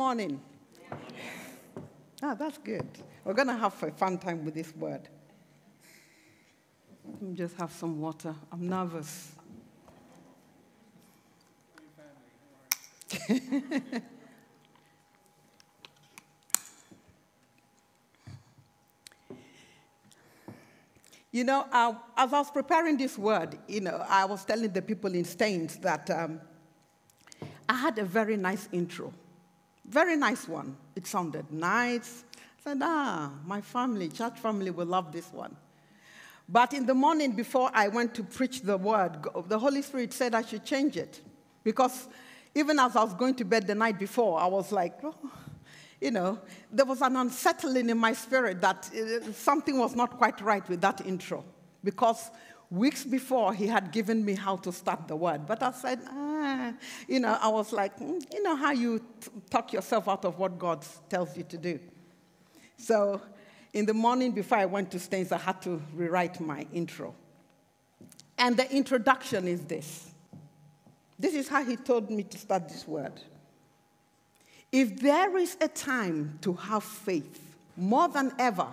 morning? Ah, that's good. We're going to have a fun time with this word. Let me just have some water. I'm nervous. you know, as I was preparing this word, you know, I was telling the people in Staines that um, I had a very nice intro. Very nice one. It sounded nice. I said, ah, my family, church family will love this one. But in the morning before I went to preach the word, the Holy Spirit said I should change it. Because even as I was going to bed the night before, I was like, oh, you know, there was an unsettling in my spirit that uh, something was not quite right with that intro. Because weeks before, he had given me how to start the word. But I said, ah, you know, I was like, mm, you know how you talk yourself out of what God tells you to do. So in the morning before I went to Staines, I had to rewrite my intro. And the introduction is this. This is how he told me to start this word. If there is a time to have faith, more than ever,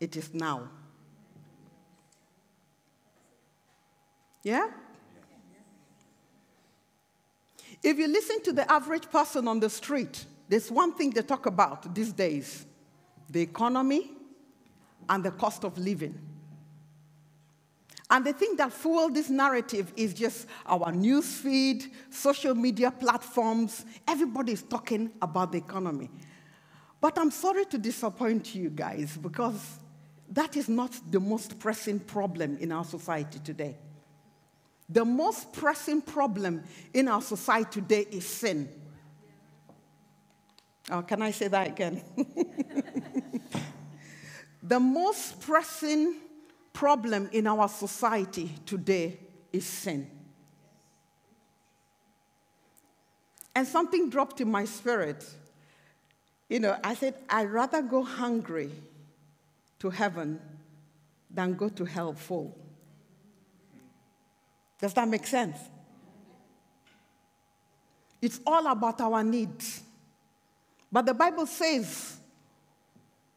it is now. Yeah? If you listen to the average person on the street, there's one thing they talk about these days the economy and the cost of living. And the thing that fueled this narrative is just our news feed, social media platforms. Everybody is talking about the economy. But I'm sorry to disappoint you guys because that is not the most pressing problem in our society today. The most pressing problem in our society today is sin. Oh, can I say that again? the most pressing problem in our society today is sin. And something dropped in my spirit. You know, I said, I'd rather go hungry to heaven than go to hell full. Does that make sense? It's all about our needs. But the Bible says,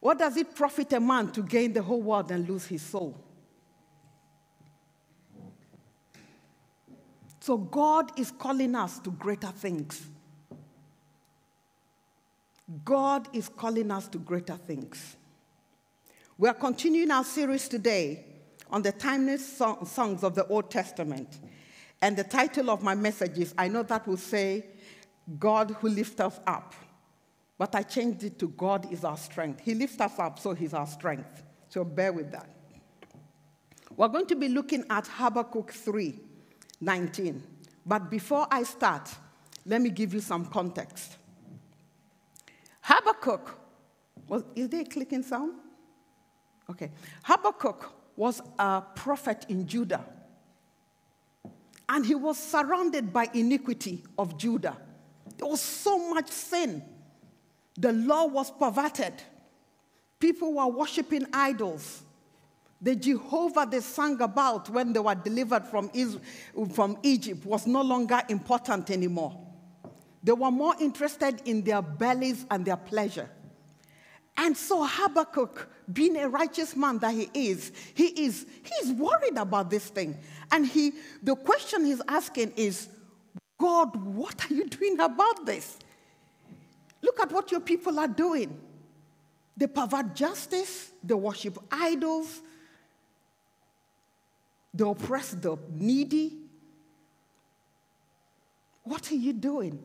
What does it profit a man to gain the whole world and lose his soul? So God is calling us to greater things. God is calling us to greater things. We are continuing our series today on the timeless songs of the Old Testament. And the title of my message is I know that will say, God who lifts us up. But I changed it to God is our strength. He lifts us up, so He's our strength. So bear with that. We're going to be looking at Habakkuk 3, 19. But before I start, let me give you some context. Habakkuk, was, is there a clicking sound? Okay. Habakkuk was a prophet in Judah. And he was surrounded by iniquity of Judah. There was so much sin. The law was perverted. People were worshiping idols. The Jehovah they sang about when they were delivered from, Israel, from Egypt was no longer important anymore. They were more interested in their bellies and their pleasure. And so Habakkuk, being a righteous man that he is, he is he's worried about this thing. And he the question he's asking is, God, what are you doing about this? Look at what your people are doing. They pervert justice, they worship idols, the oppressed, the needy. What are you doing?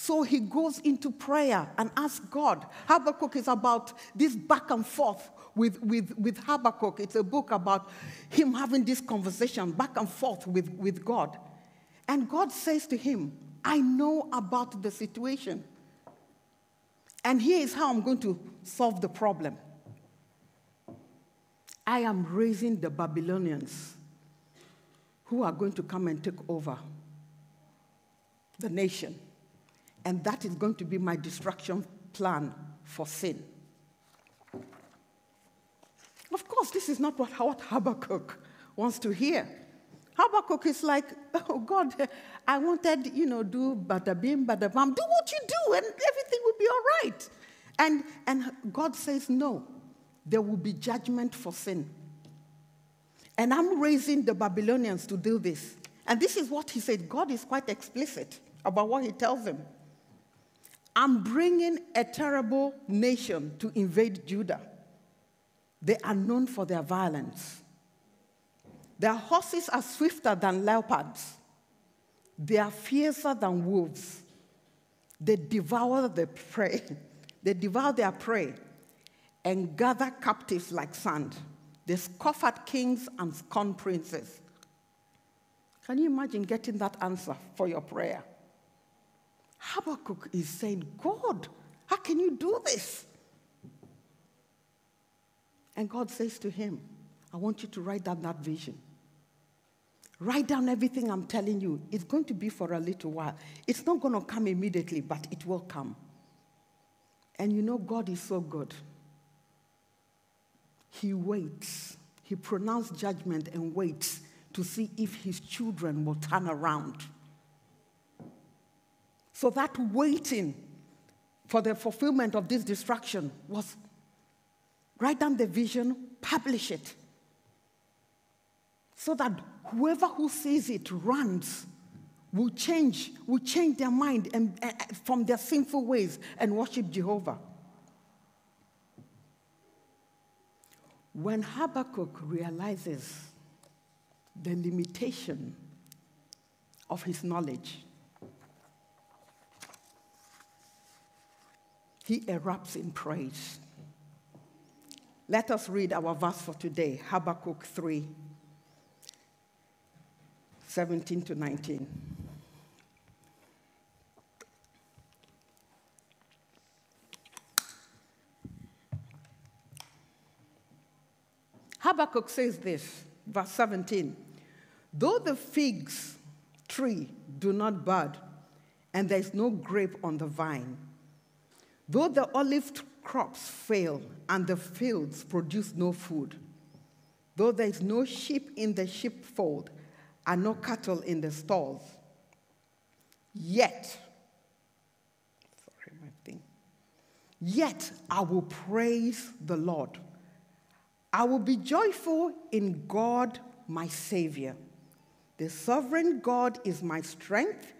So he goes into prayer and asks God. Habakkuk is about this back and forth with, with, with Habakkuk. It's a book about him having this conversation back and forth with, with God. And God says to him, I know about the situation. And here is how I'm going to solve the problem I am raising the Babylonians who are going to come and take over the nation. And that is going to be my destruction plan for sin. Of course, this is not what, Habakkuk wants to hear. Habakkuk is like, oh God, I wanted, you know, do bada bim, bada bam, do what you do, and everything will be all right. And, and God says, no, there will be judgment for sin. And I'm raising the Babylonians to do this. And this is what he said. God is quite explicit about what he tells them. I'm bringing a terrible nation to invade Judah. They are known for their violence. Their horses are swifter than leopards. They are fiercer than wolves. They devour the prey. They devour their prey and gather captives like sand. They scoff at kings and scorn princes. Can you imagine getting that answer for your prayer? Habakkuk is saying, God, how can you do this? And God says to him, I want you to write down that vision. Write down everything I'm telling you. It's going to be for a little while. It's not going to come immediately, but it will come. And you know, God is so good. He waits. He pronounced judgment and waits to see if his children will turn around. So that waiting for the fulfillment of this destruction was write down the vision, publish it. So that whoever who sees it runs will change, will change their mind and, uh, from their sinful ways and worship Jehovah. When Habakkuk realizes the limitation of his knowledge, he erupts in praise. Let us read our verse for today Habakkuk 3 17 to 19. Habakkuk says this, verse 17 Though the figs tree do not bud, and there is no grape on the vine, though the olive crops fail and the fields produce no food, though there is no sheep in the sheepfold and no cattle in the stalls, yet, sorry, my thing, yet I will praise the Lord. I will be joyful in God, my Savior. The sovereign God is my strength.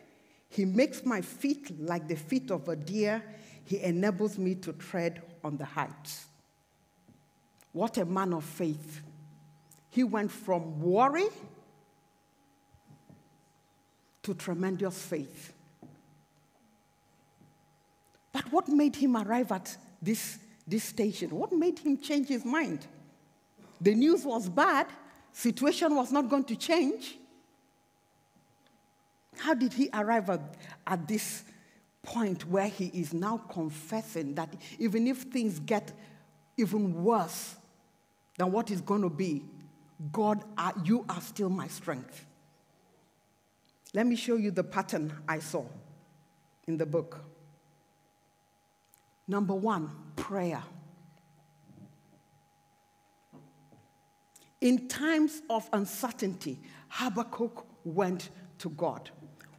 He makes my feet like the feet of a deer. He enables me to tread on the heights. What a man of faith. He went from worry to tremendous faith. But what made him arrive at this, this station? What made him change his mind? The news was bad, situation was not going to change. How did he arrive at, at this point where he is now confessing that even if things get even worse than what is going to be, God, uh, you are still my strength? Let me show you the pattern I saw in the book. Number one, prayer. In times of uncertainty, Habakkuk went to God.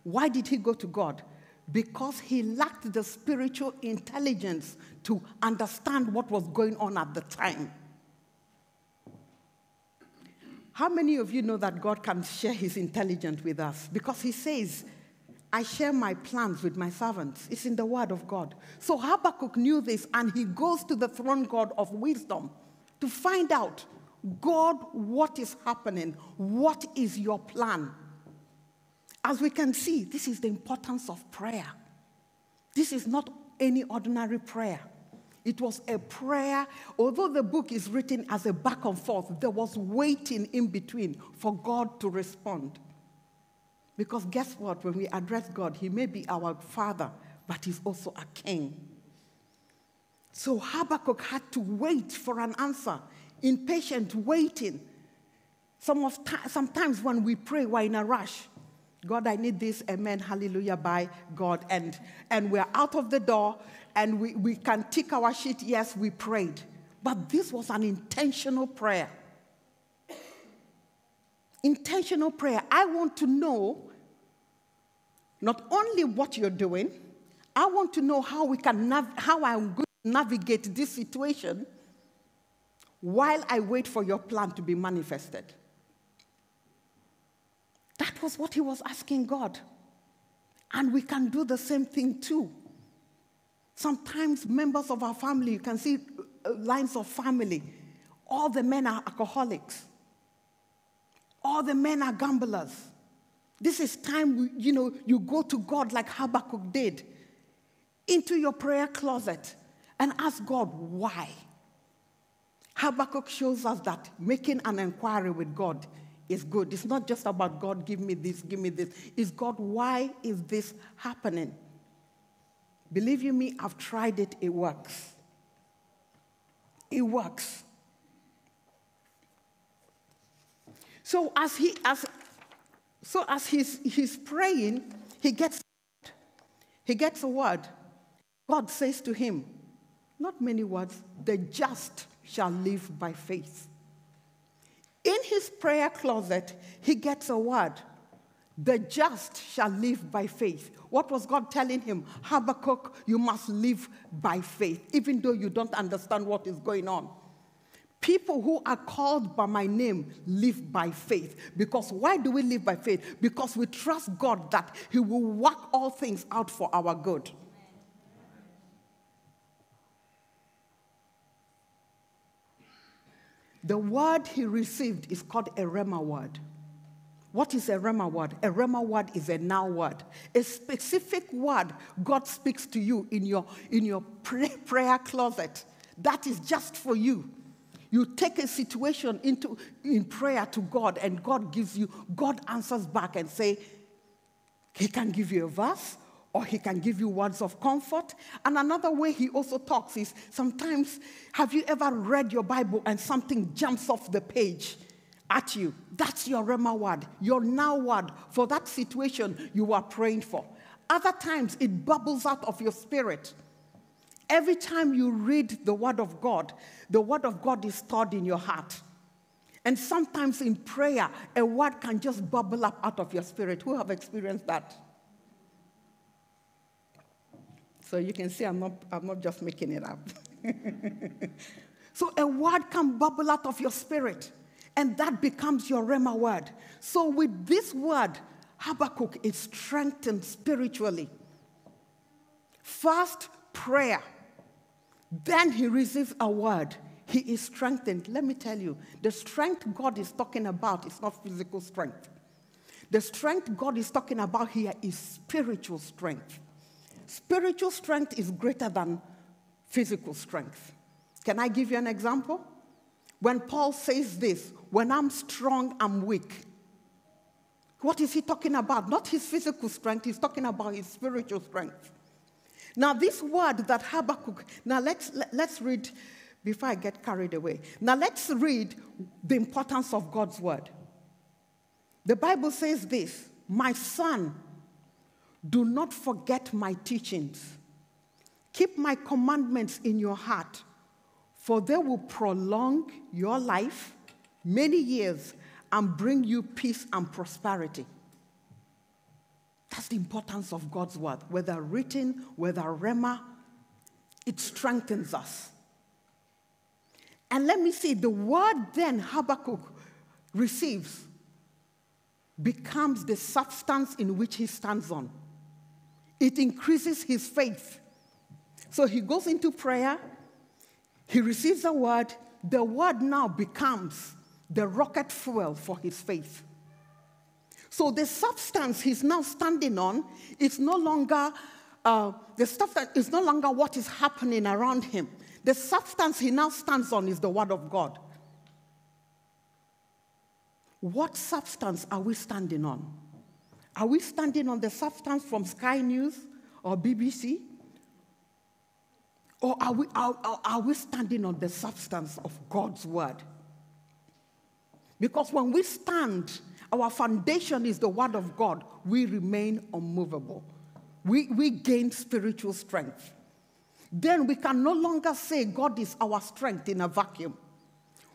Why did he go to God? Because he lacked the spiritual intelligence to understand what was going on at the time. How many of you know that God can share his intelligence with us? Because he says, I share my plans with my servants. It's in the word of God. So Habakkuk knew this and he goes to the throne God of wisdom to find out God, what is happening? What is your plan? As we can see, this is the importance of prayer. This is not any ordinary prayer. It was a prayer, although the book is written as a back and forth, there was waiting in between for God to respond. Because guess what? When we address God, He may be our Father, but He's also a King. So Habakkuk had to wait for an answer impatient, waiting. Some of sometimes when we pray, we're in a rush. God, I need this, amen, hallelujah, by God. And, and we're out of the door and we, we can tick our sheet, yes, we prayed. But this was an intentional prayer. Intentional prayer. I want to know not only what you're doing, I want to know how we can nav- how I'm going to navigate this situation while I wait for your plan to be manifested. That was what he was asking God. And we can do the same thing too. Sometimes members of our family, you can see uh, lines of family. All the men are alcoholics. All the men are gamblers. This is time, you know, you go to God like Habakkuk did, into your prayer closet and ask God why. Habakkuk shows us that making an inquiry with God is good. It's not just about God, give me this, give me this. It's God, why is this happening? Believe you me, I've tried it, it works. It works. So as he as so as he's he's praying, he gets he gets a word. God says to him, not many words, the just shall live by faith. In his prayer closet, he gets a word. The just shall live by faith. What was God telling him? Habakkuk, you must live by faith, even though you don't understand what is going on. People who are called by my name live by faith. Because why do we live by faith? Because we trust God that He will work all things out for our good. The word he received is called a Rhema word. What is a Rhema word? A Rhema word is a now word. A specific word God speaks to you in your, in your prayer closet. That is just for you. You take a situation into in prayer to God, and God gives you, God answers back and say, He can give you a verse, or he can give you words of comfort. And another way he also talks is sometimes, have you ever read your Bible and something jumps off the page at you? That's your Rhema word, your now word for that situation you are praying for. Other times it bubbles out of your spirit. Every time you read the word of God, the word of God is stored in your heart. And sometimes in prayer, a word can just bubble up out of your spirit. Who have experienced that? So you can see I'm not, I'm not just making it up. so a word can bubble out of your spirit, and that becomes your Rhema word. So with this word, Habakkuk is strengthened spiritually. First, prayer. Then he receives a word. He is strengthened. Let me tell you, the strength God is talking about is not physical strength. The strength God is talking about here is spiritual strength. Spiritual strength is greater than physical strength. Can I give you an example? When Paul says this, when I'm strong, I'm weak. What is he talking about? Not his physical strength, he's talking about his spiritual strength. Now, this word that Habakkuk, now let's, let, us read before I get carried away. Now, let's read the importance of God's word. The Bible says this My son, do not forget my teachings. Keep my commandments in your heart, for they will prolong your life many years and bring you peace and prosperity. That's the importance of God's word, whether written, whether rhema, it strengthens us. And let me see, the word then Habakkuk receives becomes the substance in which he stands on it increases his faith. So he goes into prayer, he receives a word, the word now becomes the rocket fuel for his faith. So the substance he's now standing on is no longer uh, the stuff that is no longer what is happening around him. The substance he now stands on is the word of God. What substance are we standing on? Are we standing on the substance from Sky News or BBC? Or are we, are, are we standing on the substance of God's word? Because when we stand, our foundation is the word of God, we remain unmovable. We, we gain spiritual strength. Then we can no longer say God is our strength in a vacuum.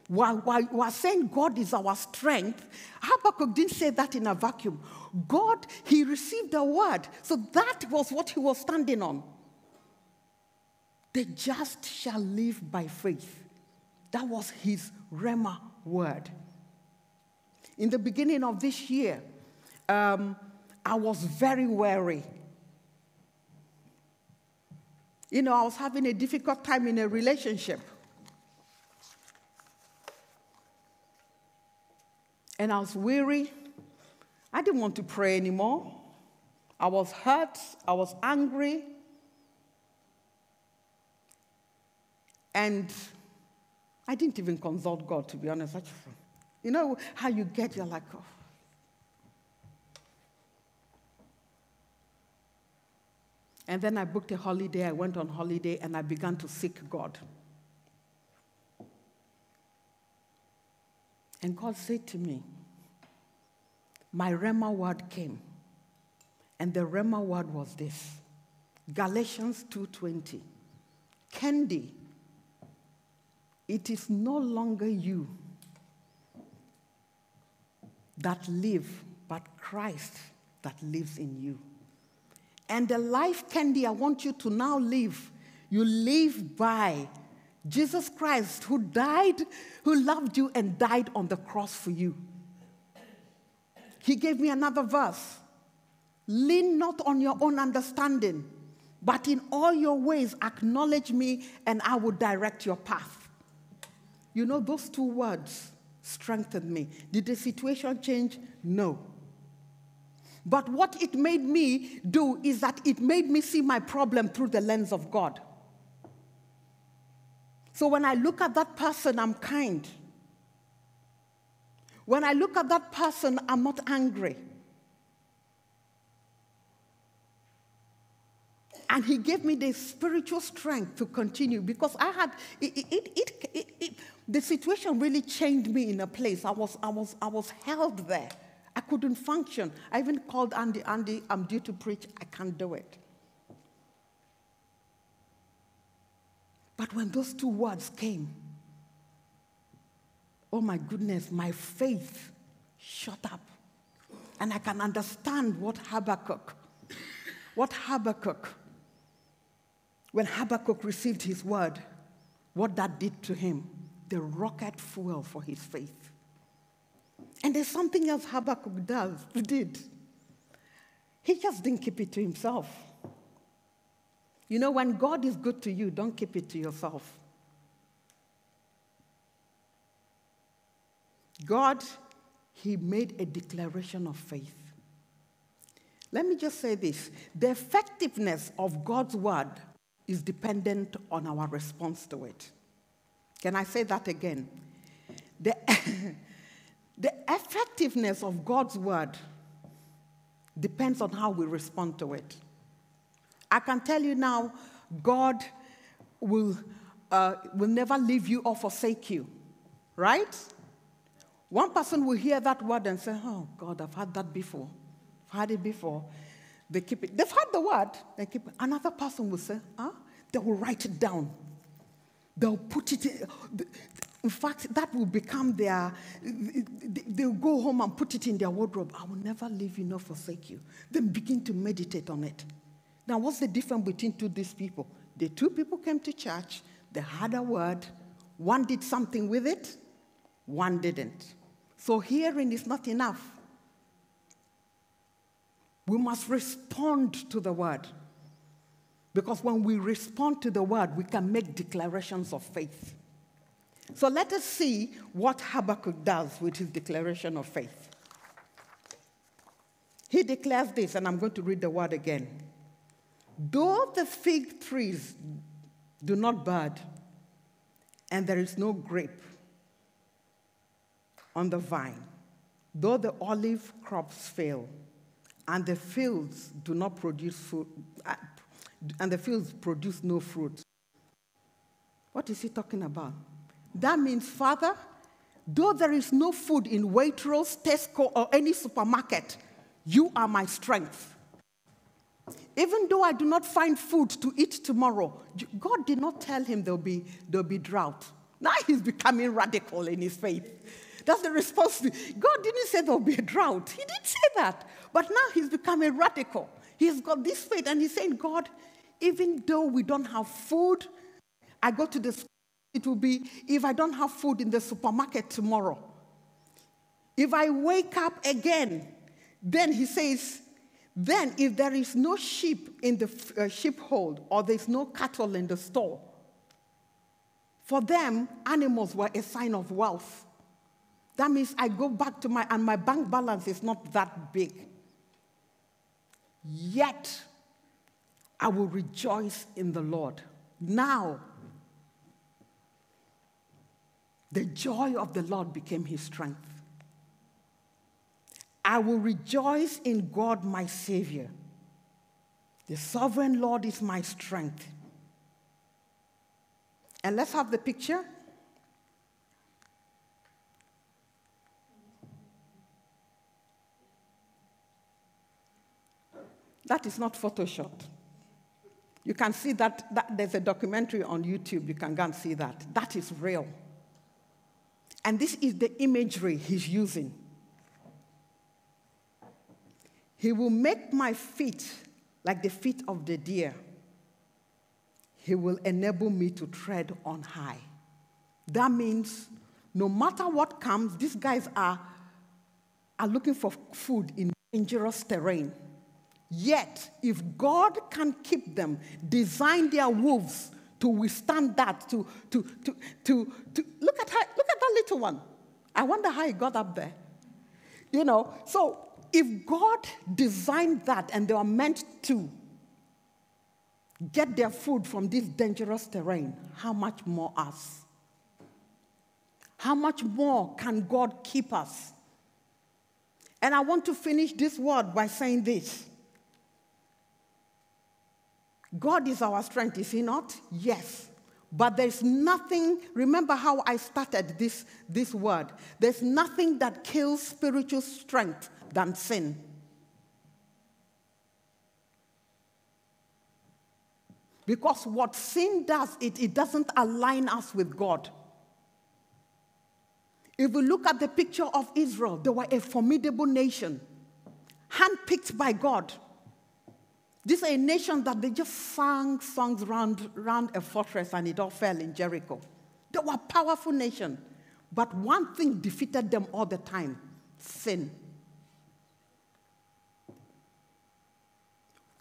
While, while while saying God is our strength, Habakkuk didn't say that in a vacuum. God, he received a word. So that was what he was standing on. The just shall live by faith. That was his Rhema word. In the beginning of this year, um, I was very wary. You know, I was having a difficult time in a relationship. And I was weary. I didn't want to pray anymore. I was hurt. I was angry. And I didn't even consult God, to be honest. You know how you get, you're like, oh. And then I booked a holiday. I went on holiday and I began to seek God. And God said to me, My Rhema word came. And the Rhema word was this Galatians 2:20. Candy, it is no longer you that live, but Christ that lives in you. And the life, Candy, I want you to now live. You live by Jesus Christ, who died, who loved you and died on the cross for you. He gave me another verse Lean not on your own understanding, but in all your ways acknowledge me, and I will direct your path. You know, those two words strengthened me. Did the situation change? No. But what it made me do is that it made me see my problem through the lens of God. So when I look at that person, I'm kind. When I look at that person, I'm not angry. And he gave me the spiritual strength to continue because I had, it, it, it, the situation really changed me in a place. I was, I, was, I was held there. I couldn't function. I even called Andy, Andy, I'm due to preach. I can't do it. But when those two words came, oh my goodness, my faith shut up. And I can understand what Habakkuk, what Habakkuk, when Habakkuk received his word, what that did to him, the rocket fuel for his faith. And there's something else Habakkuk does, did. He just didn't keep it to himself. You know, when God is good to you, don't keep it to yourself. God, He made a declaration of faith. Let me just say this the effectiveness of God's word is dependent on our response to it. Can I say that again? The, the effectiveness of God's word depends on how we respond to it. I can tell you now, God will, uh, will never leave you or forsake you, right? One person will hear that word and say, Oh, God, I've had that before. I've had it before. They keep it. They've had the word. They keep it. Another person will say, Huh? They will write it down. They'll put it in. In fact, that will become their, they'll go home and put it in their wardrobe. I will never leave you nor forsake you. Then begin to meditate on it. Now, what's the difference between two these people? The two people came to church, they had a word, one did something with it, one didn't. So hearing is not enough. We must respond to the word. Because when we respond to the word, we can make declarations of faith. So let us see what Habakkuk does with his declaration of faith. He declares this, and I'm going to read the word again. Though the fig trees do not bud, and there is no grape on the vine, though the olive crops fail, and the fields do not produce fruit, uh, and the fields produce no fruit. What is he talking about? That means, Father, though there is no food in Waitrose, Tesco, or any supermarket, you are my strength. Even though I do not find food to eat tomorrow, God did not tell him there'll be, there'll be drought. Now he's becoming radical in his faith. That's the response. God didn't say there'll be a drought. He didn't say that. But now he's becoming radical. He's got this faith and he's saying, God, even though we don't have food, I go to the it will be if I don't have food in the supermarket tomorrow. If I wake up again, then he says, then if there is no sheep in the uh, sheepfold or there's no cattle in the store, for them, animals were a sign of wealth. That means I go back to my, and my bank balance is not that big. Yet, I will rejoice in the Lord. Now, the joy of the Lord became his strength. I will rejoice in God, my Savior. The sovereign Lord is my strength. And let's have the picture. That is not photoshopped. You can see that, that there's a documentary on YouTube. You can go and see that. That is real. And this is the imagery he's using. He will make my feet like the feet of the deer. He will enable me to tread on high. That means no matter what comes, these guys are, are looking for food in dangerous terrain. Yet, if God can keep them, design their wolves to withstand that, to, to, to, to, to look, at her, look at that little one. I wonder how he got up there. You know, so if God designed that and they were meant to get their food from this dangerous terrain, how much more us? How much more can God keep us? And I want to finish this word by saying this God is our strength, is He not? Yes. But there's nothing, remember how I started this, this word. There's nothing that kills spiritual strength than sin. Because what sin does, it, it doesn't align us with God. If we look at the picture of Israel, they were a formidable nation, handpicked by God. This is a nation that they just sang songs around, around a fortress and it all fell in Jericho. They were a powerful nation. But one thing defeated them all the time sin.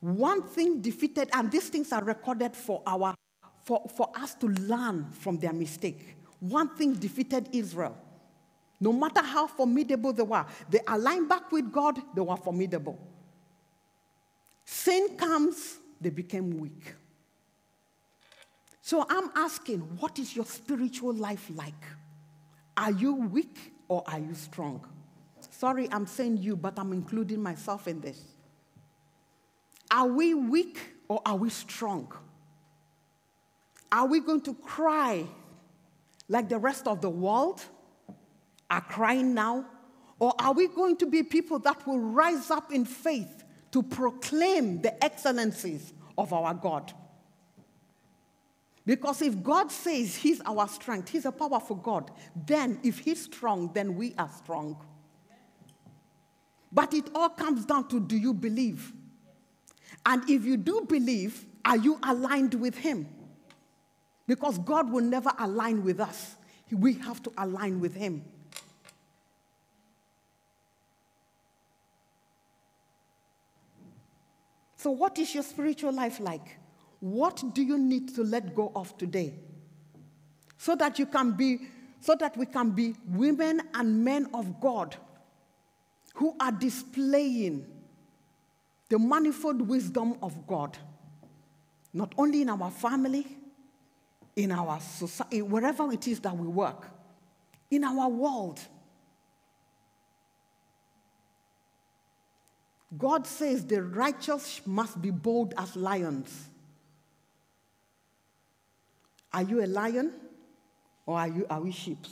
One thing defeated, and these things are recorded for, our, for, for us to learn from their mistake. One thing defeated Israel. No matter how formidable they were, they aligned back with God, they were formidable. Sin comes, they became weak. So I'm asking, what is your spiritual life like? Are you weak or are you strong? Sorry, I'm saying you, but I'm including myself in this. Are we weak or are we strong? Are we going to cry like the rest of the world are crying now? Or are we going to be people that will rise up in faith to proclaim the excellencies of our God? Because if God says He's our strength, He's a powerful God, then if He's strong, then we are strong. But it all comes down to do you believe? And if you do believe, are you aligned with Him? Because God will never align with us, we have to align with Him. So, what is your spiritual life like? What do you need to let go of today? So that you can be, so that we can be women and men of God who are displaying the manifold wisdom of God, not only in our family, in our society, wherever it is that we work, in our world. God says the righteous must be bold as lions. Are you a lion or are, you, are we sheep?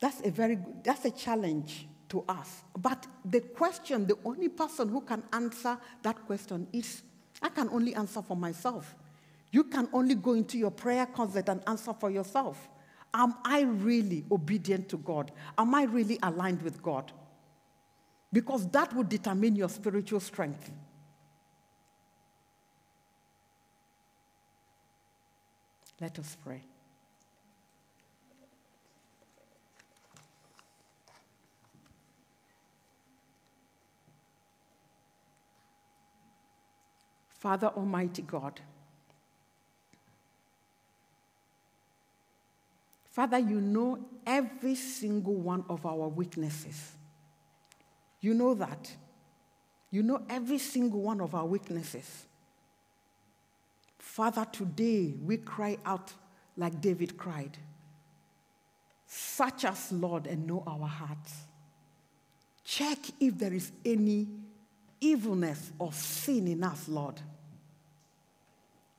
That's a very good, that's a challenge to us. But the question, the only person who can answer that question is I can only answer for myself. You can only go into your prayer closet and answer for yourself. Am I really obedient to God? Am I really aligned with God? Because that will determine your spiritual strength. Let us pray. Father Almighty God, Father, you know every single one of our weaknesses. You know that. You know every single one of our weaknesses. Father, today we cry out like David cried Search us, Lord, and know our hearts. Check if there is any evilness or sin in us, Lord.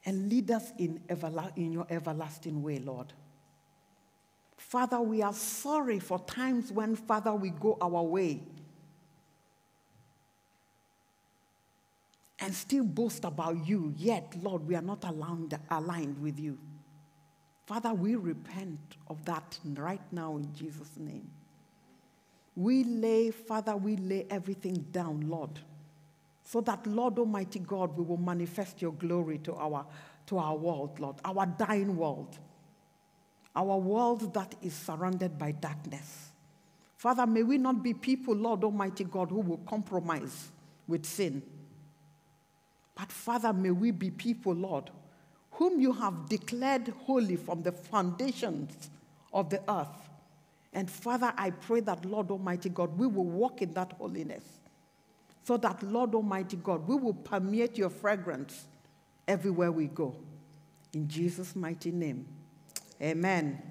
And lead us in, everla- in your everlasting way, Lord. Father, we are sorry for times when, Father, we go our way and still boast about you, yet, Lord, we are not aligned, aligned with you. Father, we repent of that right now in Jesus' name. We lay, Father, we lay everything down, Lord, so that, Lord Almighty God, we will manifest your glory to our, to our world, Lord, our dying world our world that is surrounded by darkness. Father, may we not be people, Lord Almighty God, who will compromise with sin. But Father, may we be people, Lord, whom you have declared holy from the foundations of the earth. And Father, I pray that, Lord Almighty God, we will walk in that holiness. So that, Lord Almighty God, we will permeate your fragrance everywhere we go. In Jesus' mighty name. Amen.